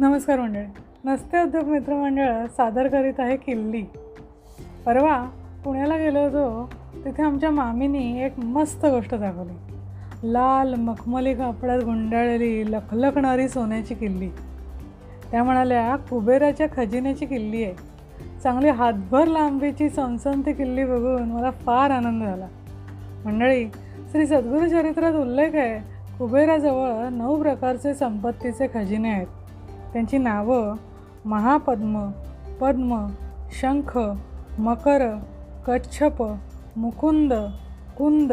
नमस्कार मंडळी. नसते उद्योग मित्रमंडळ सादर करीत आहे किल्ली. परवा पुण्याला गेलो होतो तिथे आमच्या मामीनी एक मस्त गोष्ट दाखवली. लाल मखमली कापडात गुंडाळलेली लखलखणारी सोन्याची किल्ली. त्या म्हणाल्या कुबेराच्या खजिन्याची किल्ली आहे. चांगली हातभर लांबीची सनसनती किल्ली बघून मला फार आनंद झाला. मंडळी श्री सद्गुरुचरित्रात उल्लेख आहे कुबेराजवळ नऊ प्रकारचे संपत्तीचे खजिने आहेत. त्यांची नावं महापद्म पद्म शंख मकर कच्छप मुकुंद कुंद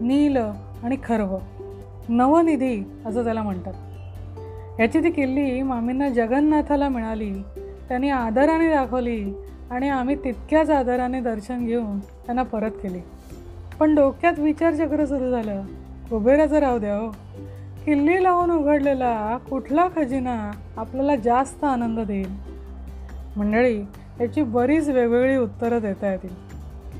नील आणि खर्व. नवनिधी असं त्याला म्हणतात. याची ती किल्ली मामींना जगन्नाथाला मिळाली. त्यांनी आदराने दाखवली आणि आम्ही तितक्याच आदराने दर्शन घेऊन त्यांना परत केली. पण डोक्यात विचारचक्र सुरू झालं. कुबेराचं राहू द्या हो. किल्ली लावून उघडलेला कुठला खजिना आपल्याला जास्त आनंद देईल? मंडळी याची बरीच वेगवेगळी उत्तरं देता येतील.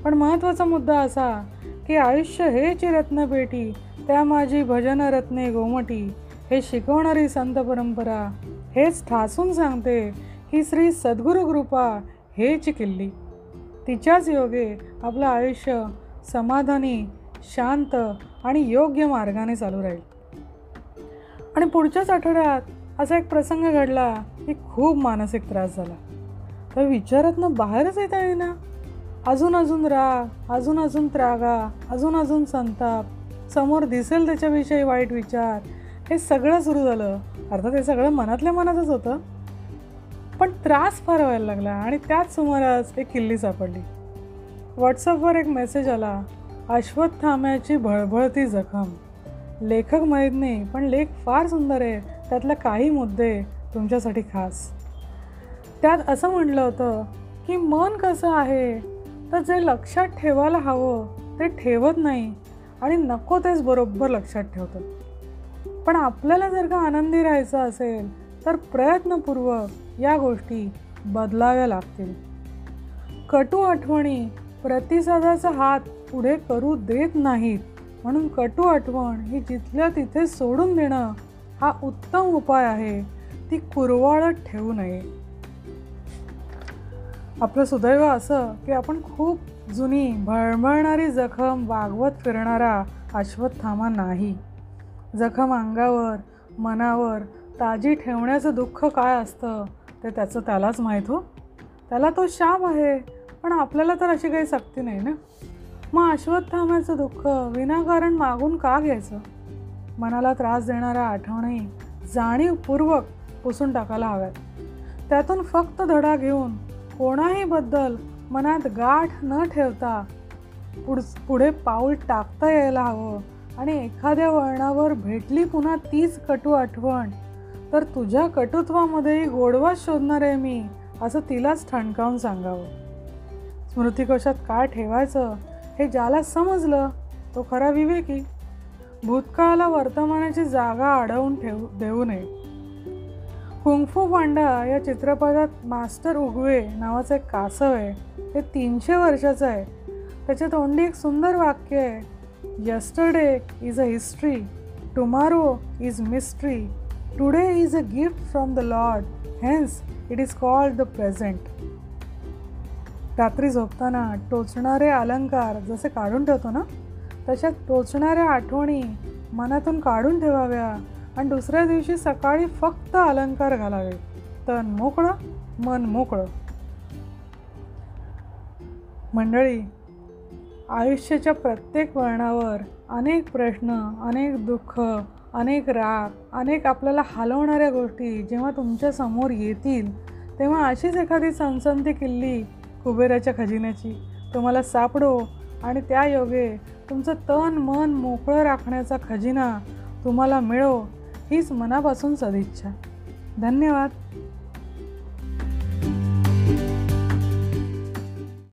पण महत्त्वाचा मुद्दा असा की आयुष्य हेची रत्नपेटी त्या माझी भजनरत्ने गोमटी हे शिकवणारी संत परंपरा हेच ठासून सांगते की श्री सद्गुरू कृपा हेच किल्ली. तिच्याच योगे आपलं आयुष्य समाधानी शांत आणि योग्य मार्गाने चालू राहील. आणि पुढच्याच आठवड्यात असा एक प्रसंग घडला की खूप मानसिक त्रास झाला. तर विचारातनं बाहेरच येता येईना. अजून अजून राग अजून अजून त्रागा अजून अजून संताप समोर दिसेल त्याच्याविषयी वाईट विचार हे सगळं सुरू झालं. अर्थात हे सगळं मनातल्या मनातच होतं. पण त्रास फार व्हायला लागला आणि त्याच सुमारास एक किल्ली सापडली. व्हॉट्सअपवर एक मेसेज आला अश्वत्थाम्याची भळभळती जखम. लेखक माहीत नाही पण लेख फार सुंदर आहे. त्यातले काही मुद्दे तुमच्यासाठी खास. त्यात असं म्हटलं होतं की मन कसं आहे? तर जे लक्षात ठेवायला हवं ते ठेवत नाही आणि नको तेच बरोबर लक्षात ठेवतं पण आपल्याला जर का आनंदी राहायचं असेल तर प्रयत्नपूर्वक या गोष्टी बदलाव्या लागतील. कटू आठवणी प्रतिसादाचा हात पुढे करू देत नाहीत. म्हणून कटू आठवण ही जिथल्या तिथे सोडून देणं हा उत्तम उपाय आहे. ती कुरवाळत ठेवू नये. आपलं सुदैव असं की आपण खूप जुनी भळमळणारी जखम वागवत फिरणारा अश्वत्थामा नाही. जखम अंगावर मनावर ताजी ठेवण्याचं दुःख काय असतं ते त्याचं त्यालाच माहीत हो. त्याला तो शाप आहे पण आपल्याला तर अशी काही सक्ती नाही ना? मग अश्वत्थामाचं दुःख विनाकारण मागून का घ्यायचं? मनाला त्रास देणाऱ्या आठवणी जाणीवपूर्वक पुसून टाकायला हव्यात. त्यातून फक्त धडा घेऊन कोणाही बद्दल मनात गाठ न ठेवता पुढ पुढे पाऊल टाकता यायला हवं आणि एखाद्या वळणावर भेटली पुन्हा तीच कटू आठवण तर तुझ्या कटुत्वामध्येही गोडवा शोधणार आहे मी असं तिलाच ठणकावून सांगावं. स्मृतिकोशात काय ठेवायचं? हे ज्याला समजलं तो खरा विवेकी. भूतकाळाला वर्तमानाची जागा अडवून ठेवू देऊ नये. कुंगफू पांडा या चित्रपटात मास्टर उगवे नावाचं एक कासव आहे. ते तीनशे वर्षाचं आहे. त्याच्या तोंडी एक सुंदर वाक्य आहे. Yesterday is a history tomorrow is mystery today is a gift from the lord hence it is called the present रात्री झोपताना टोचणारे अलंकार जसे काढून ठेवतो ना तशा टोचणाऱ्या आठवणी मनातून काढून ठेवाव्या आणि दुसऱ्या दिवशी सकाळी फक्त अलंकार घालावे. तन मोकळं मन मोकळं. मंडळी आयुष्याच्या प्रत्येक वळणावर अनेक प्रश्न अनेक दुःख अनेक राग अनेक आपल्याला हलवणाऱ्या गोष्टी जेव्हा तुमच्यासमोर येतील तेव्हा अशीच एखादी सनसनती किल्ली कुबेराच्या खजिन्याची. तुम्हाला सापडो आणि त्या योगे तुमचं तन मन मोकळं राखण्याचा खजिना तुम्हाला मिळो हीच मनापासून सदिच्छा. धन्यवाद.